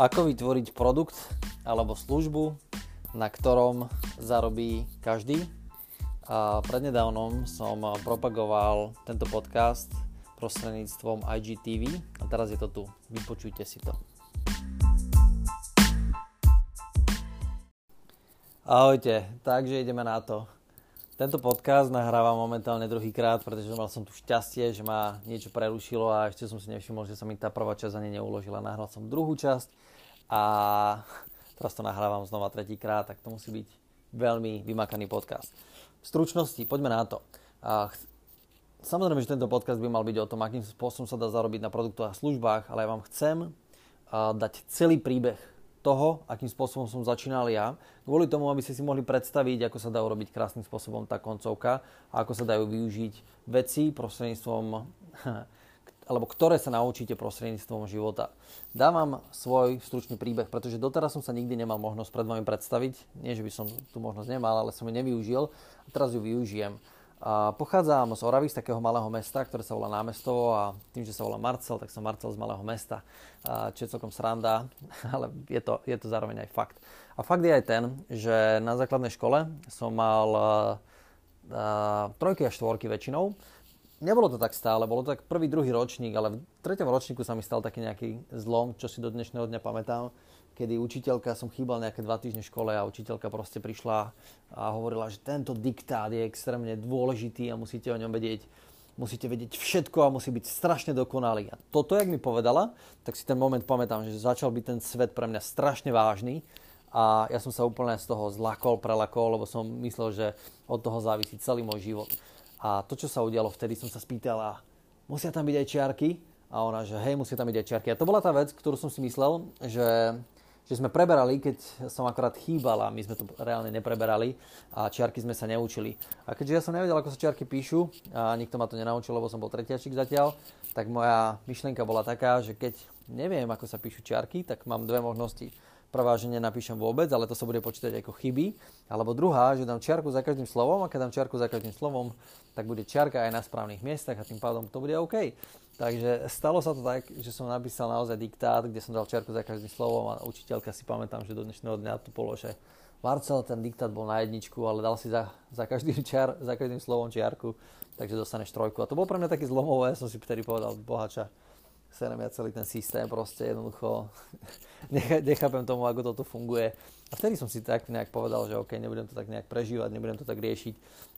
Ako vytvoriť produkt alebo službu, na ktorom zarobí každý. A prednedávnom som propagoval tento podcast prostredníctvom IGTV a teraz je to tu. Vypočujte si to. Ahojte, takže ideme na to. Tento podcast nahrávam momentálne druhýkrát, pretože mal som tu šťastie, že ma niečo prerušilo a ešte som si nevšimol, že sa mi tá prvá časť ani neuložila. Nahral som druhú časť a teraz to nahrávam znova tretíkrát, tak to musí byť veľmi vymakaný podcast. V stručnosti, poďme na to. Samozrejme, že tento podcast by mal byť o tom, akým spôsobom sa dá zarobiť na produktoch a službách, ale ja vám chcem dať celý príbeh toho, akým spôsobom som začínal ja, kvôli tomu, aby ste si mohli predstaviť, ako sa dá urobiť krásnym spôsobom tá koncovka a ako sa dajú využiť veci prostredníctvom alebo ktoré sa naučíte prostredníctvom života. Dávam svoj stručný príbeh, pretože doteraz som sa nikdy nemal možnosť pred vami predstaviť. Nie, že by som tú možnosť nemal, ale som ju nevyužil a teraz ju využijem. A pochádzam z Oravy, z takého malého mesta, ktoré sa volá Námestovo a tým, že sa volá Marcel, tak som Marcel z malého mesta, a čo je celkom sranda, ale je to, je to zároveň aj fakt. A fakt je aj ten, že na základnej škole som mal a, trojky a štvorky väčšinou nebolo to tak stále, bolo to tak prvý, druhý ročník, ale v treťom ročníku sa mi stal taký nejaký zlom, čo si do dnešného dňa pamätám, kedy učiteľka, som chýbal nejaké dva týždne v škole a učiteľka proste prišla a hovorila, že tento diktát je extrémne dôležitý a musíte o ňom vedieť musíte vedieť všetko a musí byť strašne dokonalý. A toto, jak mi povedala, tak si ten moment pamätám, že začal byť ten svet pre mňa strašne vážny a ja som sa úplne z toho zlakol, prelakol, lebo som myslel, že od toho závisí celý môj život. A to, čo sa udialo vtedy, som sa spýtala, musia tam byť aj čiarky? A ona, že hej, musia tam byť aj čiarky. A to bola tá vec, ktorú som si myslel, že, že sme preberali, keď som akorát chýbal a my sme to reálne nepreberali a čiarky sme sa neučili. A keďže ja som nevedel, ako sa čiarky píšu a nikto ma to nenaučil, lebo som bol tretiačik zatiaľ, tak moja myšlienka bola taká, že keď neviem, ako sa píšu čiarky, tak mám dve možnosti Prvá, že nenapíšem vôbec, ale to sa bude počítať ako chyby. Alebo druhá, že dám čiarku za každým slovom a keď dám čiarku za každým slovom, tak bude čiarka aj na správnych miestach a tým pádom to bude OK. Takže stalo sa to tak, že som napísal naozaj diktát, kde som dal čiarku za každým slovom a učiteľka si pamätám, že do dnešného dňa to bolo, že Marcel, ten diktát bol na jedničku, ale dal si za, za, každým, čiar, za každým slovom čiarku, takže dostaneš trojku. A to bol pre mňa taký zlomové, ja som si vtedy povedal, bohača, serem ja celý ten systém, proste jednoducho nechápem tomu, ako toto funguje. A vtedy som si tak nejak povedal, že OK, nebudem to tak nejak prežívať, nebudem to tak riešiť,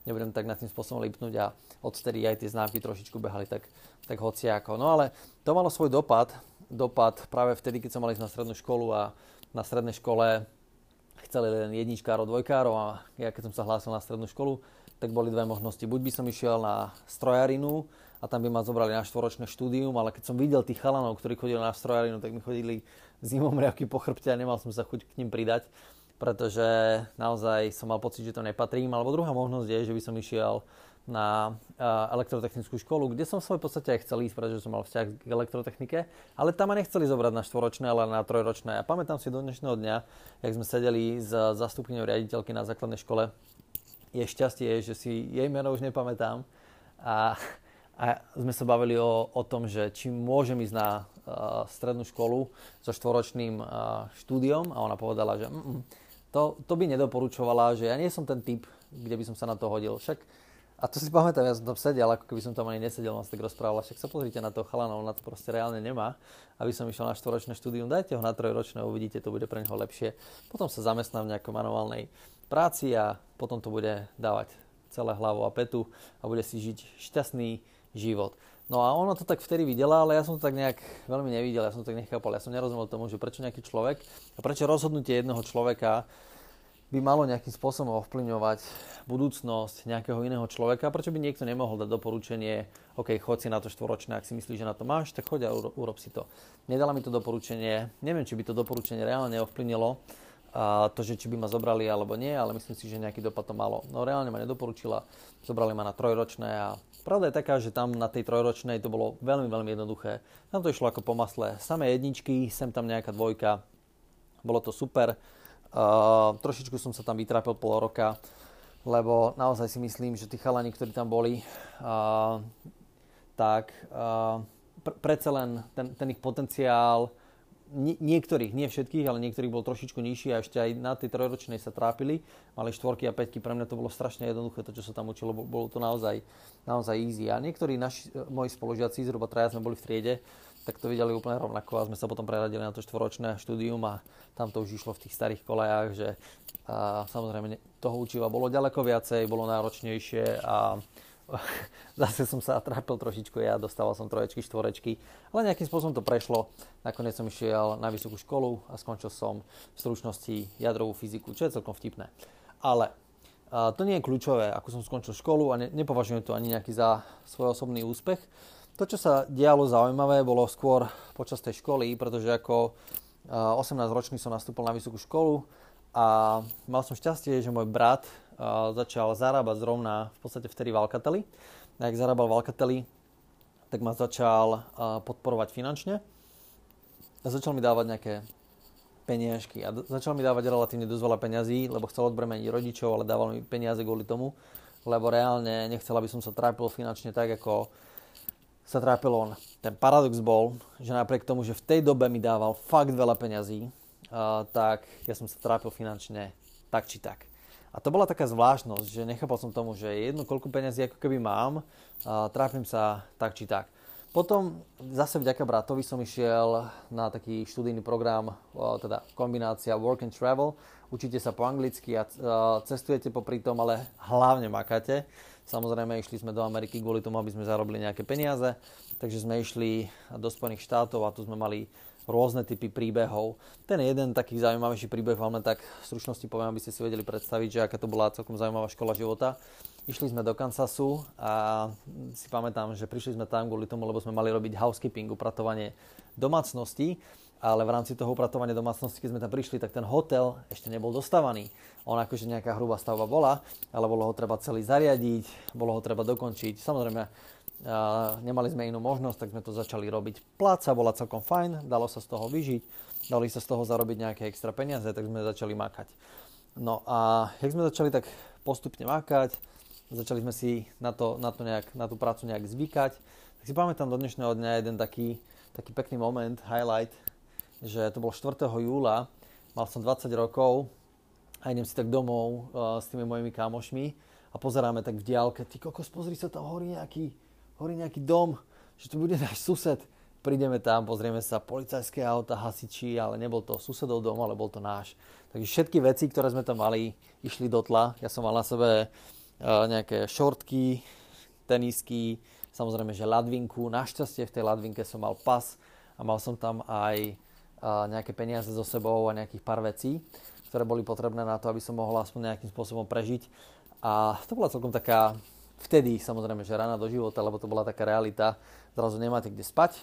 nebudem tak nad tým spôsobom lipnúť a odtedy aj tie známky trošičku behali tak, tak hociako. No ale to malo svoj dopad, dopad práve vtedy, keď som mal ísť na strednú školu a na strednej škole chceli len jedničkárov, dvojkárov a ja keď som sa hlásil na strednú školu, tak boli dve možnosti. Buď by som išiel na strojarinu, a tam by ma zobrali na štvoročné štúdium, ale keď som videl tých chalanov, ktorí chodili na strojarinu, tak mi chodili zimom riavky po chrbte a nemal som sa chuť k ním pridať, pretože naozaj som mal pocit, že to nepatrím. Alebo druhá možnosť je, že by som išiel na elektrotechnickú školu, kde som v podstate aj chcel ísť, pretože som mal vzťah k elektrotechnike, ale tam ma nechceli zobrať na štvoročné, ale na trojročné. A pamätám si do dnešného dňa, jak sme sedeli s zastupkyňou riaditeľky na základnej škole, je šťastie, že si jej meno už nepamätám. A a sme sa bavili o, o tom, že či môžem ísť na strednú školu so štvoročným uh, štúdiom a ona povedala, že to, to by nedoporučovala, že ja nie som ten typ, kde by som sa na to hodil. Však, a to si pamätám, ja som tam sedel, ako keby som tam ani nesedel, on sa tak rozprával, však sa pozrite na to chalana, on na to proste reálne nemá. Aby som išiel na štvoročné štúdium, dajte ho na trojročné, uvidíte, to bude pre neho lepšie. Potom sa zamestnám v nejakej manuálnej práci a potom to bude dávať celé hlavu a petu a bude si žiť šťastný, život. No a ono to tak vtedy videla, ale ja som to tak nejak veľmi nevidel, ja som to tak nechápal. Ja som nerozumel tomu, že prečo nejaký človek a prečo rozhodnutie jedného človeka by malo nejakým spôsobom ovplyvňovať budúcnosť nejakého iného človeka, prečo by niekto nemohol dať doporučenie, OK, chod si na to štvoročné, ak si myslíš, že na to máš, tak choď a urob si to. Nedala mi to doporučenie, neviem, či by to doporučenie reálne ovplyvnilo a to, že či by ma zobrali alebo nie, ale myslím si, že nejaký dopad to malo. No reálne ma nedoporučila, zobrali ma na trojročné a pravda je taká, že tam na tej trojročnej to bolo veľmi, veľmi jednoduché. Tam to išlo ako po masle. Samé jedničky, sem tam nejaká dvojka, bolo to super. Uh, trošičku som sa tam vytrápil pol roka, lebo naozaj si myslím, že tí chalani, ktorí tam boli, uh, tak uh, pre, predsa len ten, ten ich potenciál niektorých, nie všetkých, ale niektorých bol trošičku nižší a ešte aj na tej trojročnej sa trápili. Mali štvorky a päťky, pre mňa to bolo strašne jednoduché, to, čo sa tam učilo, bolo to naozaj, naozaj easy. A niektorí naši, moji spolužiaci, zhruba traja sme boli v triede, tak to videli úplne rovnako a sme sa potom preradili na to štvoročné štúdium a tam to už išlo v tých starých kolejách, že a samozrejme toho učiva bolo ďaleko viacej, bolo náročnejšie a zase som sa trápil trošičku ja, dostával som troječky, štvorečky, ale nejakým spôsobom to prešlo. Nakoniec som išiel na vysokú školu a skončil som v stručnosti jadrovú fyziku, čo je celkom vtipné. Ale to nie je kľúčové, ako som skončil školu a ne, nepovažujem to ani nejaký za svoj osobný úspech. To, čo sa dialo zaujímavé, bolo skôr počas tej školy, pretože ako 18-ročný som nastúpil na vysokú školu a mal som šťastie, že môj brat začal zarábať zrovna v podstate vtedy v Alcateli. A ak zarábal v Alcateli, tak ma začal podporovať finančne a začal mi dávať nejaké peniažky a začal mi dávať relatívne dosť veľa peňazí, lebo chcel odbremeniť rodičov, ale dával mi peniaze kvôli tomu, lebo reálne nechcel, aby som sa trápil finančne tak, ako sa trápil on. Ten paradox bol, že napriek tomu, že v tej dobe mi dával fakt veľa peňazí, tak ja som sa trápil finančne tak či tak. A to bola taká zvláštnosť, že nechápal som tomu, že jedno koľko peniazí ako keby mám, a trápim sa tak či tak. Potom zase vďaka bratovi som išiel na taký študijný program, teda kombinácia work and travel. Učíte sa po anglicky a cestujete popri tom, ale hlavne makáte. Samozrejme, išli sme do Ameriky kvôli tomu, aby sme zarobili nejaké peniaze. Takže sme išli do Spojených štátov a tu sme mali rôzne typy príbehov. Ten jeden taký zaujímavejší príbeh vám len tak v stručnosti poviem, aby ste si vedeli predstaviť, že aká to bola celkom zaujímavá škola života. Išli sme do Kansasu a si pamätám, že prišli sme tam kvôli tomu, lebo sme mali robiť housekeeping, upratovanie domácnosti, ale v rámci toho upratovania domácnosti, keď sme tam prišli, tak ten hotel ešte nebol dostavaný. On akože nejaká hrubá stavba bola, ale bolo ho treba celý zariadiť, bolo ho treba dokončiť. Samozrejme, a nemali sme inú možnosť, tak sme to začali robiť. Pláca bola celkom fajn, dalo sa z toho vyžiť, dali sa z toho zarobiť nejaké extra peniaze, tak sme začali makať. No a jak sme začali tak postupne makať, začali sme si na, to, na, to nejak, na tú prácu nejak zvykať, tak si pamätám do dnešného dňa jeden taký, taký pekný moment, highlight, že to bolo 4. júla, mal som 20 rokov a idem si tak domov uh, s tými mojimi kamošmi a pozeráme tak v diálke, ty kokos, pozri sa, tam horí nejaký, horí nejaký dom, že to bude náš sused. Prídeme tam, pozrieme sa, policajské auta, hasiči, ale nebol to susedov dom, ale bol to náš. Takže všetky veci, ktoré sme tam mali, išli do tla. Ja som mal na sebe uh, nejaké šortky, tenisky, samozrejme, že ladvinku. Našťastie v tej ladvinke som mal pas a mal som tam aj uh, nejaké peniaze so sebou a nejakých pár vecí, ktoré boli potrebné na to, aby som mohol aspoň nejakým spôsobom prežiť. A to bola celkom taká vtedy samozrejme, že rana do života, lebo to bola taká realita, zrazu nemáte kde spať,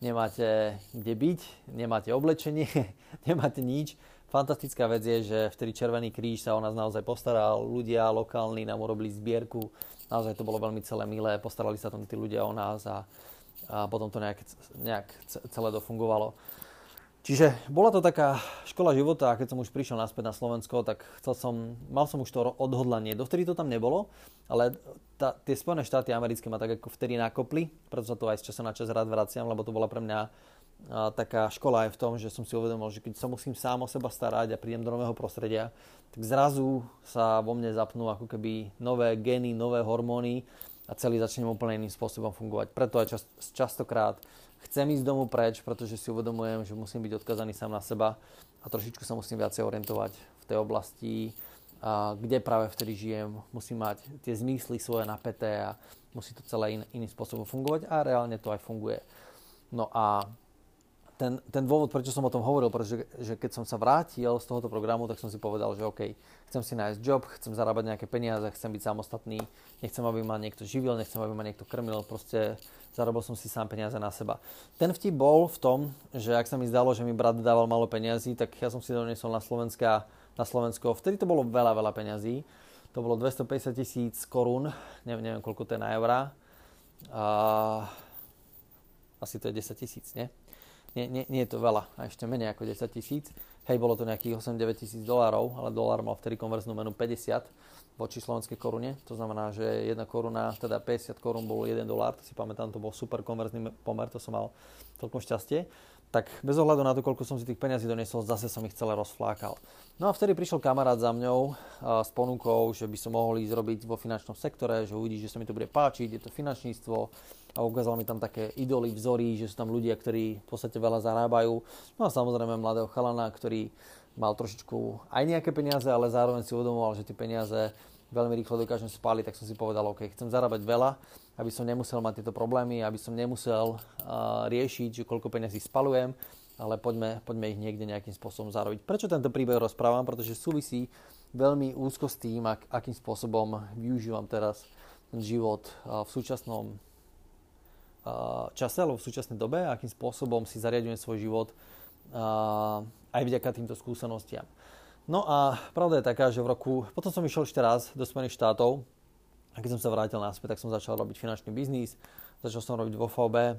nemáte kde byť, nemáte oblečenie, nemáte nič. Fantastická vec je, že vtedy Červený kríž sa o nás naozaj postaral, ľudia lokálni nám urobili zbierku, naozaj to bolo veľmi celé milé, postarali sa tam tí ľudia o nás a, a potom to nejak, nejak celé dofungovalo. Čiže bola to taká škola života a keď som už prišiel naspäť na Slovensko, tak chcel som, mal som už to odhodlanie. Dovtedy to tam nebolo, ale tá, tie Spojené štáty americké ma tak ako vtedy nakopli, preto sa to aj z času na čas rád vraciam, lebo to bola pre mňa a, taká škola aj v tom, že som si uvedomil, že keď sa musím sám o seba starať a prídem do nového prostredia, tak zrazu sa vo mne zapnú ako keby nové gény, nové hormóny a celý začnem úplne iným spôsobom fungovať. Preto aj čas, častokrát chcem ísť domu preč, pretože si uvedomujem, že musím byť odkazaný sám na seba a trošičku sa musím viacej orientovať v tej oblasti, kde práve vtedy žijem. Musím mať tie zmysly svoje napäté a musí to celé in, iným spôsobom fungovať a reálne to aj funguje. No a ten, ten dôvod, prečo som o tom hovoril, pretože že keď som sa vrátil z tohoto programu, tak som si povedal, že OK, chcem si nájsť job, chcem zarábať nejaké peniaze, chcem byť samostatný, nechcem, aby ma niekto živil, nechcem, aby ma niekto krmil, proste zarobil som si sám peniaze na seba. Ten vtip bol v tom, že ak sa mi zdalo, že mi brat dával malo peniazy, tak ja som si doniesol na, Slovenska, na Slovensko. Vtedy to bolo veľa, veľa peňazí. To bolo 250 tisíc korún, neviem, neviem koľko to je na eurá. A asi to je 10 tisíc, nie? nie, nie, nie je to veľa, a ešte menej ako 10 tisíc. Hej, bolo to nejakých 8-9 tisíc dolárov, ale dolár mal vtedy konverznú menu 50 voči slovenskej korune. To znamená, že 1 koruna, teda 50 korún bol 1 dolár, to si pamätám, to bol super konverzný pomer, to som mal celkom šťastie. Tak bez ohľadu na to, koľko som si tých peniazí doniesol, zase som ich celé rozflákal. No a vtedy prišiel kamarát za mňou s ponukou, že by som mohol ísť robiť vo finančnom sektore, že uvidí, že sa mi to bude páčiť, je to finančníctvo a ukázal mi tam také idoly, vzory, že sú tam ľudia, ktorí v podstate veľa zarábajú. No a samozrejme mladého chalana, ktorý mal trošičku aj nejaké peniaze, ale zároveň si uvedomoval, že tie peniaze veľmi rýchlo dokážem spáliť, tak som si povedal, OK, chcem zarábať veľa, aby som nemusel mať tieto problémy, aby som nemusel uh, riešiť, že koľko peniazí spalujem, ale poďme, poďme ich niekde nejakým spôsobom zarobiť. Prečo tento príbeh rozprávam? Pretože súvisí veľmi úzko s tým, ak, akým spôsobom využívam teraz ten život uh, v súčasnom uh, čase alebo v súčasnej dobe, akým spôsobom si zariadujem svoj život aj vďaka týmto skúsenostiam. No a pravda je taká, že v roku, potom som išiel ešte raz do Spojených štátov a keď som sa vrátil naspäť, tak som začal robiť finančný biznis, začal som robiť vo VB,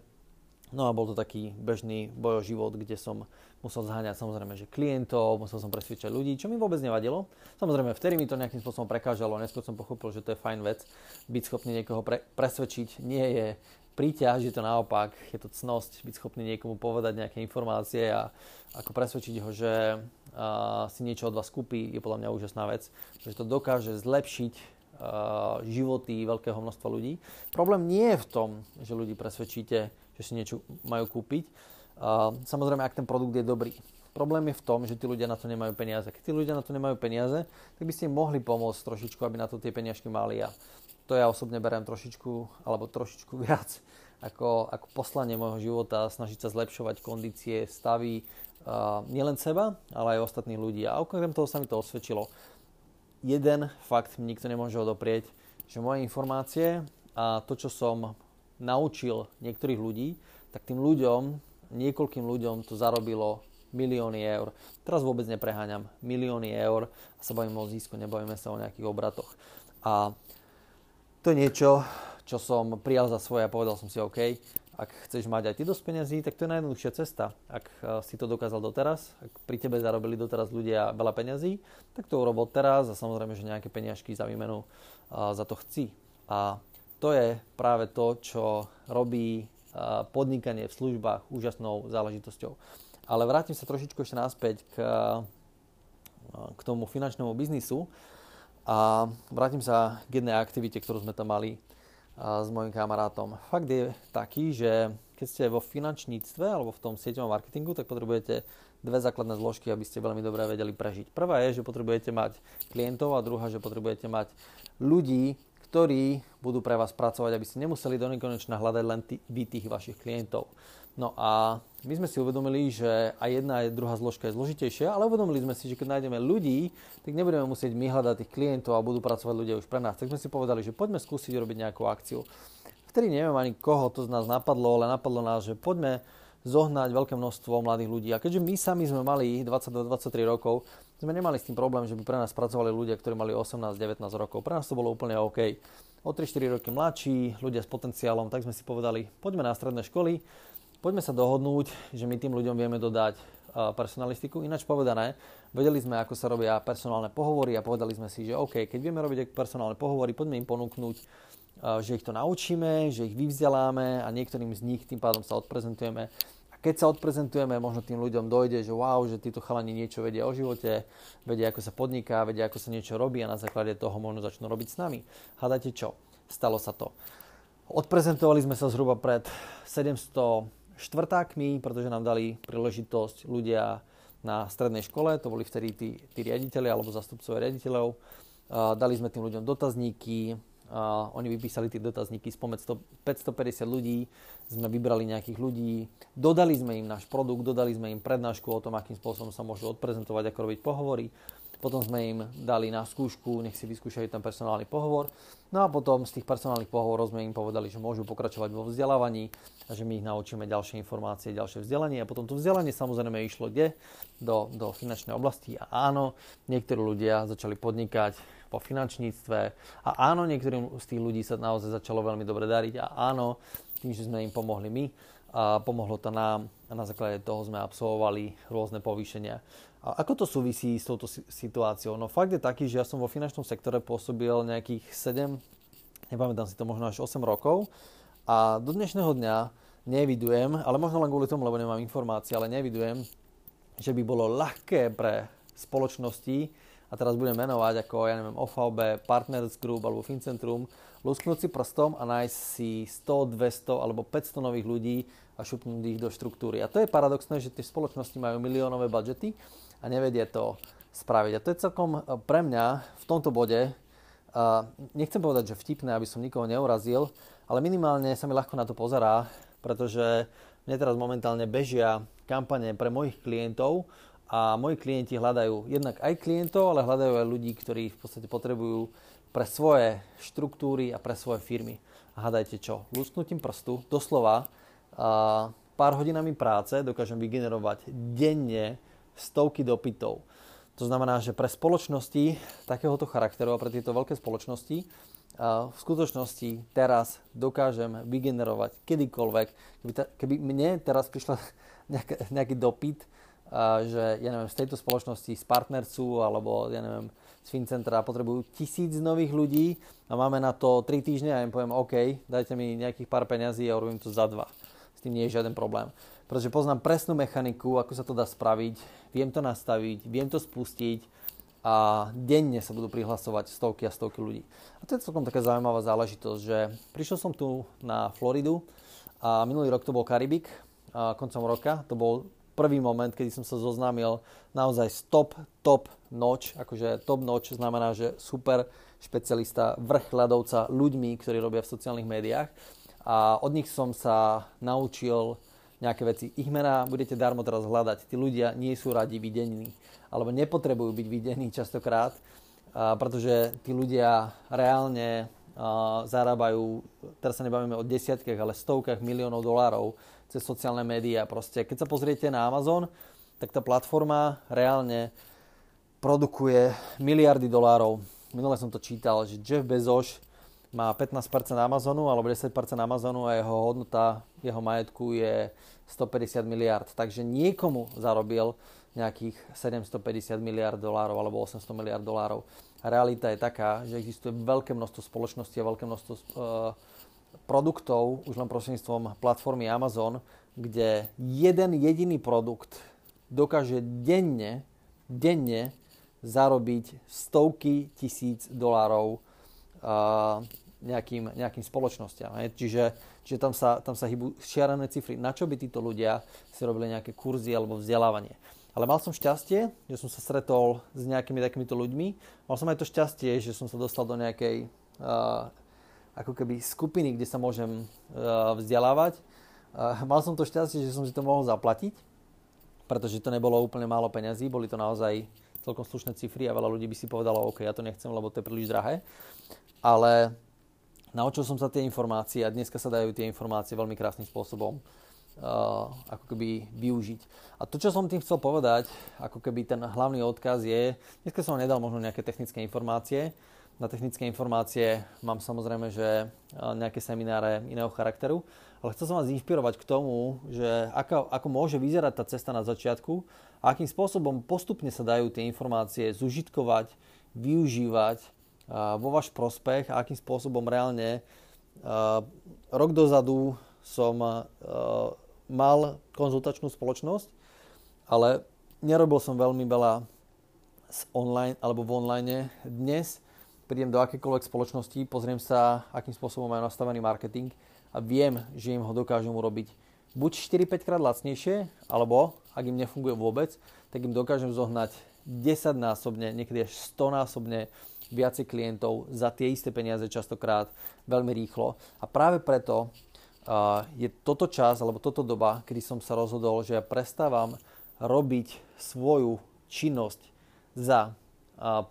no a bol to taký bežný bojo život, kde som musel zháňať samozrejme, že klientov, musel som presvedčať ľudí, čo mi vôbec nevadilo. Samozrejme, vtedy mi to nejakým spôsobom prekážalo, neskôr som pochopil, že to je fajn vec, byť schopný niekoho pre- presvedčiť nie je príťaž, je to naopak, je to cnosť byť schopný niekomu povedať nejaké informácie a ako presvedčiť ho, že a, si niečo od vás kúpi, je podľa mňa úžasná vec, že to dokáže zlepšiť životy veľkého množstva ľudí. Problém nie je v tom, že ľudí presvedčíte, že si niečo majú kúpiť. A, samozrejme, ak ten produkt je dobrý. Problém je v tom, že tí ľudia na to nemajú peniaze. Keď tí ľudia na to nemajú peniaze, tak by ste im mohli pomôcť trošičku, aby na to tie peniažky mali. A to ja osobne beriem trošičku, alebo trošičku viac ako, ako poslanie môjho života, snažiť sa zlepšovať kondície, stavy, uh, nielen seba, ale aj ostatných ľudí. A okrem toho sa mi to osvedčilo. Jeden fakt mi nikto nemôže odoprieť, že moje informácie a to, čo som naučil niektorých ľudí, tak tým ľuďom, niekoľkým ľuďom to zarobilo milióny eur. Teraz vôbec nepreháňam. Milióny eur a sa bavíme o získu, nebavíme sa o nejakých obratoch. A to je niečo, čo som prijal za svoje a povedal som si, OK, ak chceš mať aj ty dosť peniazí, tak to je najjednoduchšia cesta. Ak eh, si to dokázal doteraz, ak pri tebe zarobili doteraz ľudia veľa peňazí, tak to urobil teraz a samozrejme, že nejaké peniažky za výmenu eh, za to chci. A to je práve to, čo robí eh, podnikanie v službách úžasnou záležitosťou. Ale vrátim sa trošičku ešte naspäť k, k tomu finančnému biznisu a vrátim sa k jednej aktivite, ktorú sme tam mali s mojim kamarátom. Fakt je taký, že keď ste vo finančníctve alebo v tom sieťovom marketingu, tak potrebujete dve základné zložky, aby ste veľmi dobre vedeli prežiť. Prvá je, že potrebujete mať klientov a druhá, že potrebujete mať ľudí, ktorí budú pre vás pracovať, aby ste nemuseli do nekonečna hľadať len tý, vy tých vašich klientov. No a my sme si uvedomili, že aj jedna aj druhá zložka je zložitejšia, ale uvedomili sme si, že keď nájdeme ľudí, tak nebudeme musieť my hľadať tých klientov a budú pracovať ľudia už pre nás. Tak sme si povedali, že poďme skúsiť robiť nejakú akciu. Vtedy neviem ani koho to z nás napadlo, ale napadlo nás, že poďme zohnať veľké množstvo mladých ľudí. A keďže my sami sme mali 22-23 rokov, sme nemali s tým problém, že by pre nás pracovali ľudia, ktorí mali 18-19 rokov. Pre nás to bolo úplne OK. O 3-4 roky mladší, ľudia s potenciálom, tak sme si povedali, poďme na stredné školy, Poďme sa dohodnúť, že my tým ľuďom vieme dodať personalistiku. Ináč povedané, vedeli sme, ako sa robia personálne pohovory a povedali sme si, že OK, keď vieme robiť personálne pohovory, poďme im ponúknuť, že ich to naučíme, že ich vyvzdeláme a niektorým z nich tým pádom sa odprezentujeme. Keď sa odprezentujeme, možno tým ľuďom dojde, že wow, že títo chalani niečo vedia o živote, vedia, ako sa podniká, vedia, ako sa niečo robí a na základe toho možno začnú robiť s nami. Hádajte čo? Stalo sa to. Odprezentovali sme sa zhruba pred 700 štvrtákmi, pretože nám dali príležitosť ľudia na strednej škole, to boli vtedy tí, tí riaditeľi alebo zastupcovia riaditeľov. Dali sme tým ľuďom dotazníky, Uh, oni vypísali tie dotazníky spomed 550 ľudí, sme vybrali nejakých ľudí, dodali sme im náš produkt, dodali sme im prednášku o tom, akým spôsobom sa môžu odprezentovať, ako robiť pohovory. Potom sme im dali na skúšku, nech si vyskúšajú ten personálny pohovor. No a potom z tých personálnych pohovorov sme im povedali, že môžu pokračovať vo vzdelávaní a že my ich naučíme ďalšie informácie, ďalšie vzdelanie. A potom to vzdelanie samozrejme išlo kde? Do, do finančnej oblasti. A áno, niektorí ľudia začali podnikať po finančníctve. A áno, niektorým z tých ľudí sa naozaj začalo veľmi dobre dariť. A áno, tým, že sme im pomohli my, a pomohlo to nám a na základe toho sme absolvovali rôzne povýšenia. A ako to súvisí s touto situáciou? No fakt je taký, že ja som vo finančnom sektore pôsobil nejakých 7, nepamätám si to možno až 8 rokov a do dnešného dňa nevidujem, ale možno len kvôli tomu, lebo nemám informácie, ale nevidujem, že by bolo ľahké pre spoločnosti, a teraz budem menovať ako, ja neviem, OVB, Partners Group alebo Fincentrum, lusknúť si prstom a nájsť si 100, 200 alebo 500 nových ľudí a šupnúť ich do štruktúry. A to je paradoxné, že tie spoločnosti majú miliónové budžety a nevedia to spraviť. A to je celkom e, pre mňa v tomto bode, a nechcem povedať, že vtipné, aby som nikoho neurazil, ale minimálne sa mi ľahko na to pozerá, pretože mne teraz momentálne bežia kampane pre mojich klientov, a moji klienti hľadajú jednak aj klientov, ale hľadajú aj ľudí, ktorí v podstate potrebujú pre svoje štruktúry a pre svoje firmy. A hľadajte čo? Lusknutím prstu, doslova a pár hodinami práce dokážem vygenerovať denne stovky dopytov. To znamená, že pre spoločnosti takéhoto charakteru a pre tieto veľké spoločnosti v skutočnosti teraz dokážem vygenerovať kedykoľvek. Keby, ta, keby mne teraz prišla nejaký, nejaký dopyt, že ja neviem, z tejto spoločnosti, z Partnercu alebo ja neviem, z Fincentra potrebujú tisíc nových ľudí a máme na to 3 týždne a im poviem OK, dajte mi nejakých pár peňazí a urobím to za dva. S tým nie je žiaden problém. Pretože poznám presnú mechaniku, ako sa to dá spraviť, viem to nastaviť, viem to spustiť a denne sa budú prihlasovať stovky a stovky ľudí. A to je celkom taká zaujímavá záležitosť, že prišiel som tu na Floridu a minulý rok to bol Karibik, a koncom roka, to bol prvý moment, kedy som sa zoznámil naozaj s top, top noč, akože top noč znamená, že super špecialista, vrch ľadovca ľuďmi, ktorí robia v sociálnych médiách a od nich som sa naučil nejaké veci. Ich mená budete darmo teraz hľadať. Tí ľudia nie sú radi videní, alebo nepotrebujú byť videní častokrát, pretože tí ľudia reálne zarábajú, teraz sa nebavíme o desiatkách, ale stovkách miliónov dolárov cez sociálne médiá. Proste, keď sa pozriete na Amazon, tak tá platforma reálne produkuje miliardy dolárov. Minule som to čítal, že Jeff Bezos má 15% Amazonu alebo 10% Amazonu a jeho hodnota jeho majetku je 150 miliard. Takže niekomu zarobil nejakých 750 miliard dolárov alebo 800 miliard dolárov. Realita je taká, že existuje veľké množstvo spoločností a veľké množstvo uh, produktov už len prostredníctvom platformy Amazon, kde jeden jediný produkt dokáže denne, denne zarobiť stovky tisíc dolárov uh, nejakým, nejakým spoločnosťam. Hej. Čiže, čiže tam, sa, tam sa hýbu šiarené cifry. Na čo by títo ľudia si robili nejaké kurzy alebo vzdelávanie? Ale mal som šťastie, že som sa stretol s nejakými takýmito ľuďmi. Mal som aj to šťastie, že som sa dostal do nejakej uh, ako keby skupiny, kde sa môžem uh, vzdelávať. Uh, mal som to šťastie, že som si to mohol zaplatiť, pretože to nebolo úplne málo peňazí, boli to naozaj celkom slušné cifry a veľa ľudí by si povedalo, OK, ja to nechcem, lebo to je príliš drahé. Ale naučil som sa tie informácie a dneska sa dajú tie informácie veľmi krásnym spôsobom uh, ako keby využiť. A to, čo som tým chcel povedať, ako keby ten hlavný odkaz je, dneska som nedal možno nejaké technické informácie, na technické informácie mám samozrejme, že nejaké semináre iného charakteru, ale chcel som vás inšpirovať k tomu, že ako, ako môže vyzerať tá cesta na začiatku a akým spôsobom postupne sa dajú tie informácie zužitkovať, využívať vo váš prospech a akým spôsobom reálne rok dozadu som mal konzultačnú spoločnosť, ale nerobil som veľmi veľa online alebo v online. Dnes prídem do akékoľvek spoločnosti, pozriem sa, akým spôsobom majú nastavený marketing a viem, že im ho dokážem urobiť buď 4-5 krát lacnejšie, alebo ak im nefunguje vôbec, tak im dokážem zohnať 10 násobne, niekedy až 100 násobne viacej klientov za tie isté peniaze častokrát veľmi rýchlo. A práve preto je toto čas, alebo toto doba, kedy som sa rozhodol, že ja prestávam robiť svoju činnosť za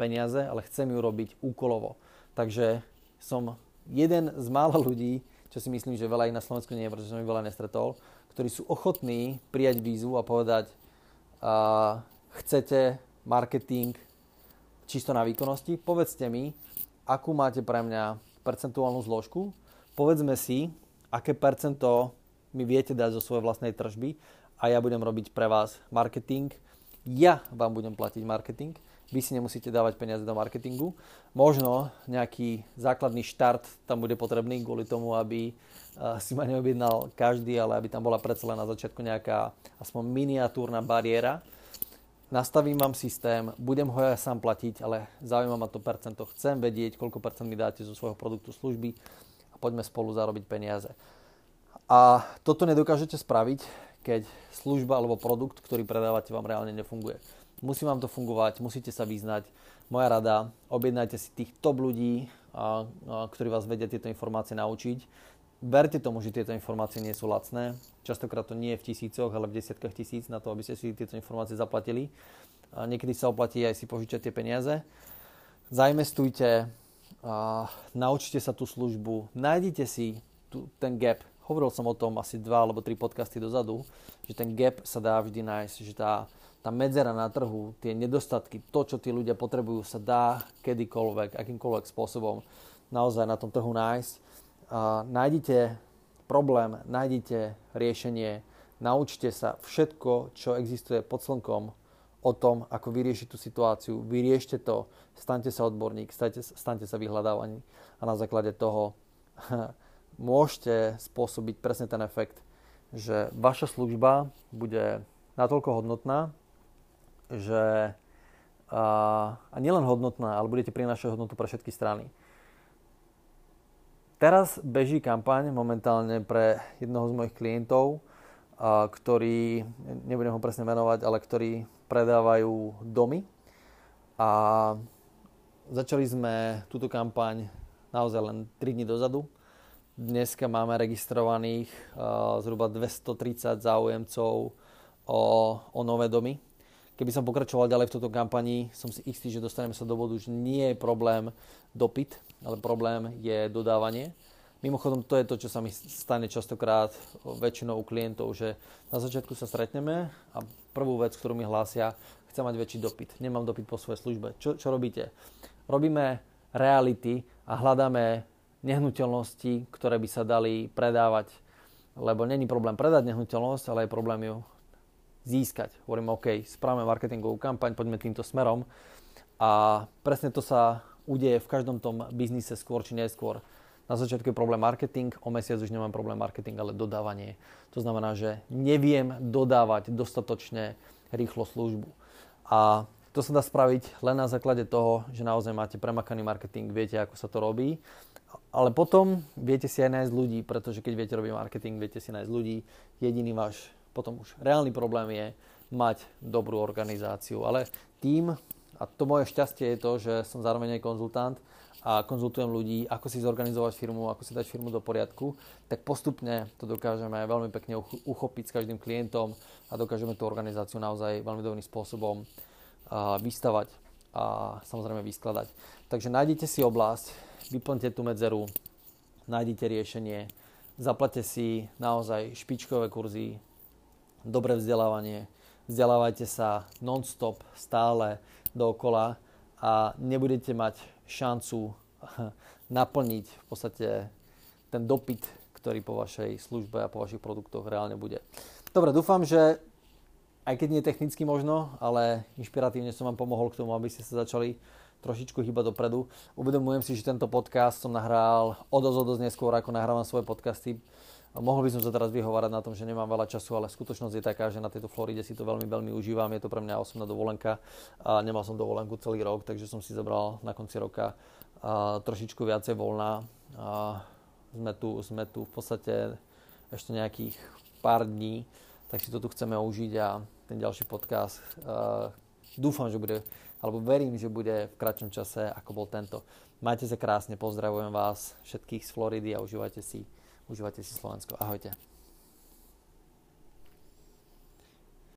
peniaze, ale chcem ju robiť úkolovo. Takže som jeden z mála ľudí, čo si myslím, že veľa ich na Slovensku nie je, pretože som ich veľa nestretol, ktorí sú ochotní prijať vízu a povedať, a chcete marketing čisto na výkonnosti, povedzte mi, akú máte pre mňa percentuálnu zložku, povedzme si, aké percento mi viete dať zo svojej vlastnej tržby a ja budem robiť pre vás marketing, ja vám budem platiť marketing vy si nemusíte dávať peniaze do marketingu. Možno nejaký základný štart tam bude potrebný kvôli tomu, aby si ma neobjednal každý, ale aby tam bola predsa len na začiatku nejaká aspoň miniatúrna bariéra. Nastavím vám systém, budem ho ja sám platiť, ale zaujíma ma to percento. Chcem vedieť, koľko percent mi dáte zo svojho produktu služby a poďme spolu zarobiť peniaze. A toto nedokážete spraviť, keď služba alebo produkt, ktorý predávate, vám reálne nefunguje. Musí vám to fungovať, musíte sa vyznať. Moja rada, objednajte si tých top ľudí, a, a, ktorí vás vedia tieto informácie naučiť. Verte tomu, že tieto informácie nie sú lacné. Častokrát to nie je v tisícoch, ale v desiatkách tisíc na to, aby ste si tieto informácie zaplatili. A niekedy sa oplatí aj si požičať tie peniaze. Zainvestujte, a naučite sa tú službu, nájdite si tu, ten gap. Hovoril som o tom asi dva alebo tri podcasty dozadu, že ten gap sa dá vždy nájsť, že tá, tá medzera na trhu, tie nedostatky, to, čo tí ľudia potrebujú, sa dá kedykoľvek, akýmkoľvek spôsobom naozaj na tom trhu nájsť. A nájdite problém, nájdite riešenie, naučte sa všetko, čo existuje pod slnkom o tom, ako vyriešiť tú situáciu. Vyriešte to, staňte sa odborník, staňte, staňte sa vyhľadávaní a na základe toho môžete spôsobiť presne ten efekt, že vaša služba bude natoľko hodnotná, že a, a nielen hodnotná, ale budete prinášať hodnotu pre všetky strany. Teraz beží kampaň momentálne pre jednoho z mojich klientov, a, ktorý, nebudem ho presne menovať, ale ktorí predávajú domy. A začali sme túto kampaň naozaj len 3 dní dozadu. Dneska máme registrovaných uh, zhruba 230 záujemcov o, o nové domy keby som pokračoval ďalej v toto kampani, som si istý, že dostaneme sa do bodu, že nie je problém dopyt, ale problém je dodávanie. Mimochodom, to je to, čo sa mi stane častokrát väčšinou u klientov, že na začiatku sa stretneme a prvú vec, ktorú mi hlásia, chcem mať väčší dopyt. Nemám dopyt po svojej službe. Čo, čo robíte? Robíme reality a hľadáme nehnuteľnosti, ktoré by sa dali predávať. Lebo není problém predať nehnuteľnosť, ale je problém ju získať. Hovorím, OK, správame marketingovú kampaň, poďme týmto smerom. A presne to sa udeje v každom tom biznise skôr či neskôr. Na začiatku je problém marketing, o mesiac už nemám problém marketing, ale dodávanie. To znamená, že neviem dodávať dostatočne rýchlo službu. A to sa dá spraviť len na základe toho, že naozaj máte premakaný marketing, viete, ako sa to robí. Ale potom viete si aj nájsť ľudí, pretože keď viete robiť marketing, viete si nájsť ľudí. Jediný váš potom už reálny problém je mať dobrú organizáciu. Ale tým, a to moje šťastie je to, že som zároveň aj konzultant a konzultujem ľudí, ako si zorganizovať firmu, ako si dať firmu do poriadku, tak postupne to dokážeme veľmi pekne uchopiť s každým klientom a dokážeme tú organizáciu naozaj veľmi dobrým spôsobom vystavať a samozrejme vyskladať. Takže nájdite si oblasť, vyplňte tú medzeru, nájdite riešenie, zaplate si naozaj špičkové kurzy, dobré vzdelávanie, vzdelávajte sa non-stop, stále dookola a nebudete mať šancu naplniť v podstate ten dopyt, ktorý po vašej službe a po vašich produktoch reálne bude. Dobre, dúfam, že aj keď nie technicky možno, ale inšpiratívne som vám pomohol k tomu, aby ste sa začali trošičku hýbať dopredu. Uvedomujem si, že tento podcast som nahral o dosť neskôr, ako nahrávam svoje podcasty Mohol by som sa teraz vyhovárať na tom, že nemám veľa času, ale skutočnosť je taká, že na tejto Floride si to veľmi, veľmi užívam. Je to pre mňa osobná dovolenka a nemal som dovolenku celý rok, takže som si zabral na konci roka a trošičku viacej voľná. A sme, tu, sme tu v podstate ešte nejakých pár dní, tak si to tu chceme užiť a ten ďalší podcast uh, dúfam, že bude, alebo verím, že bude v kratšom čase, ako bol tento. Majte sa krásne, pozdravujem vás všetkých z Floridy a užívajte si Užívajte si Slovensko. Ahojte.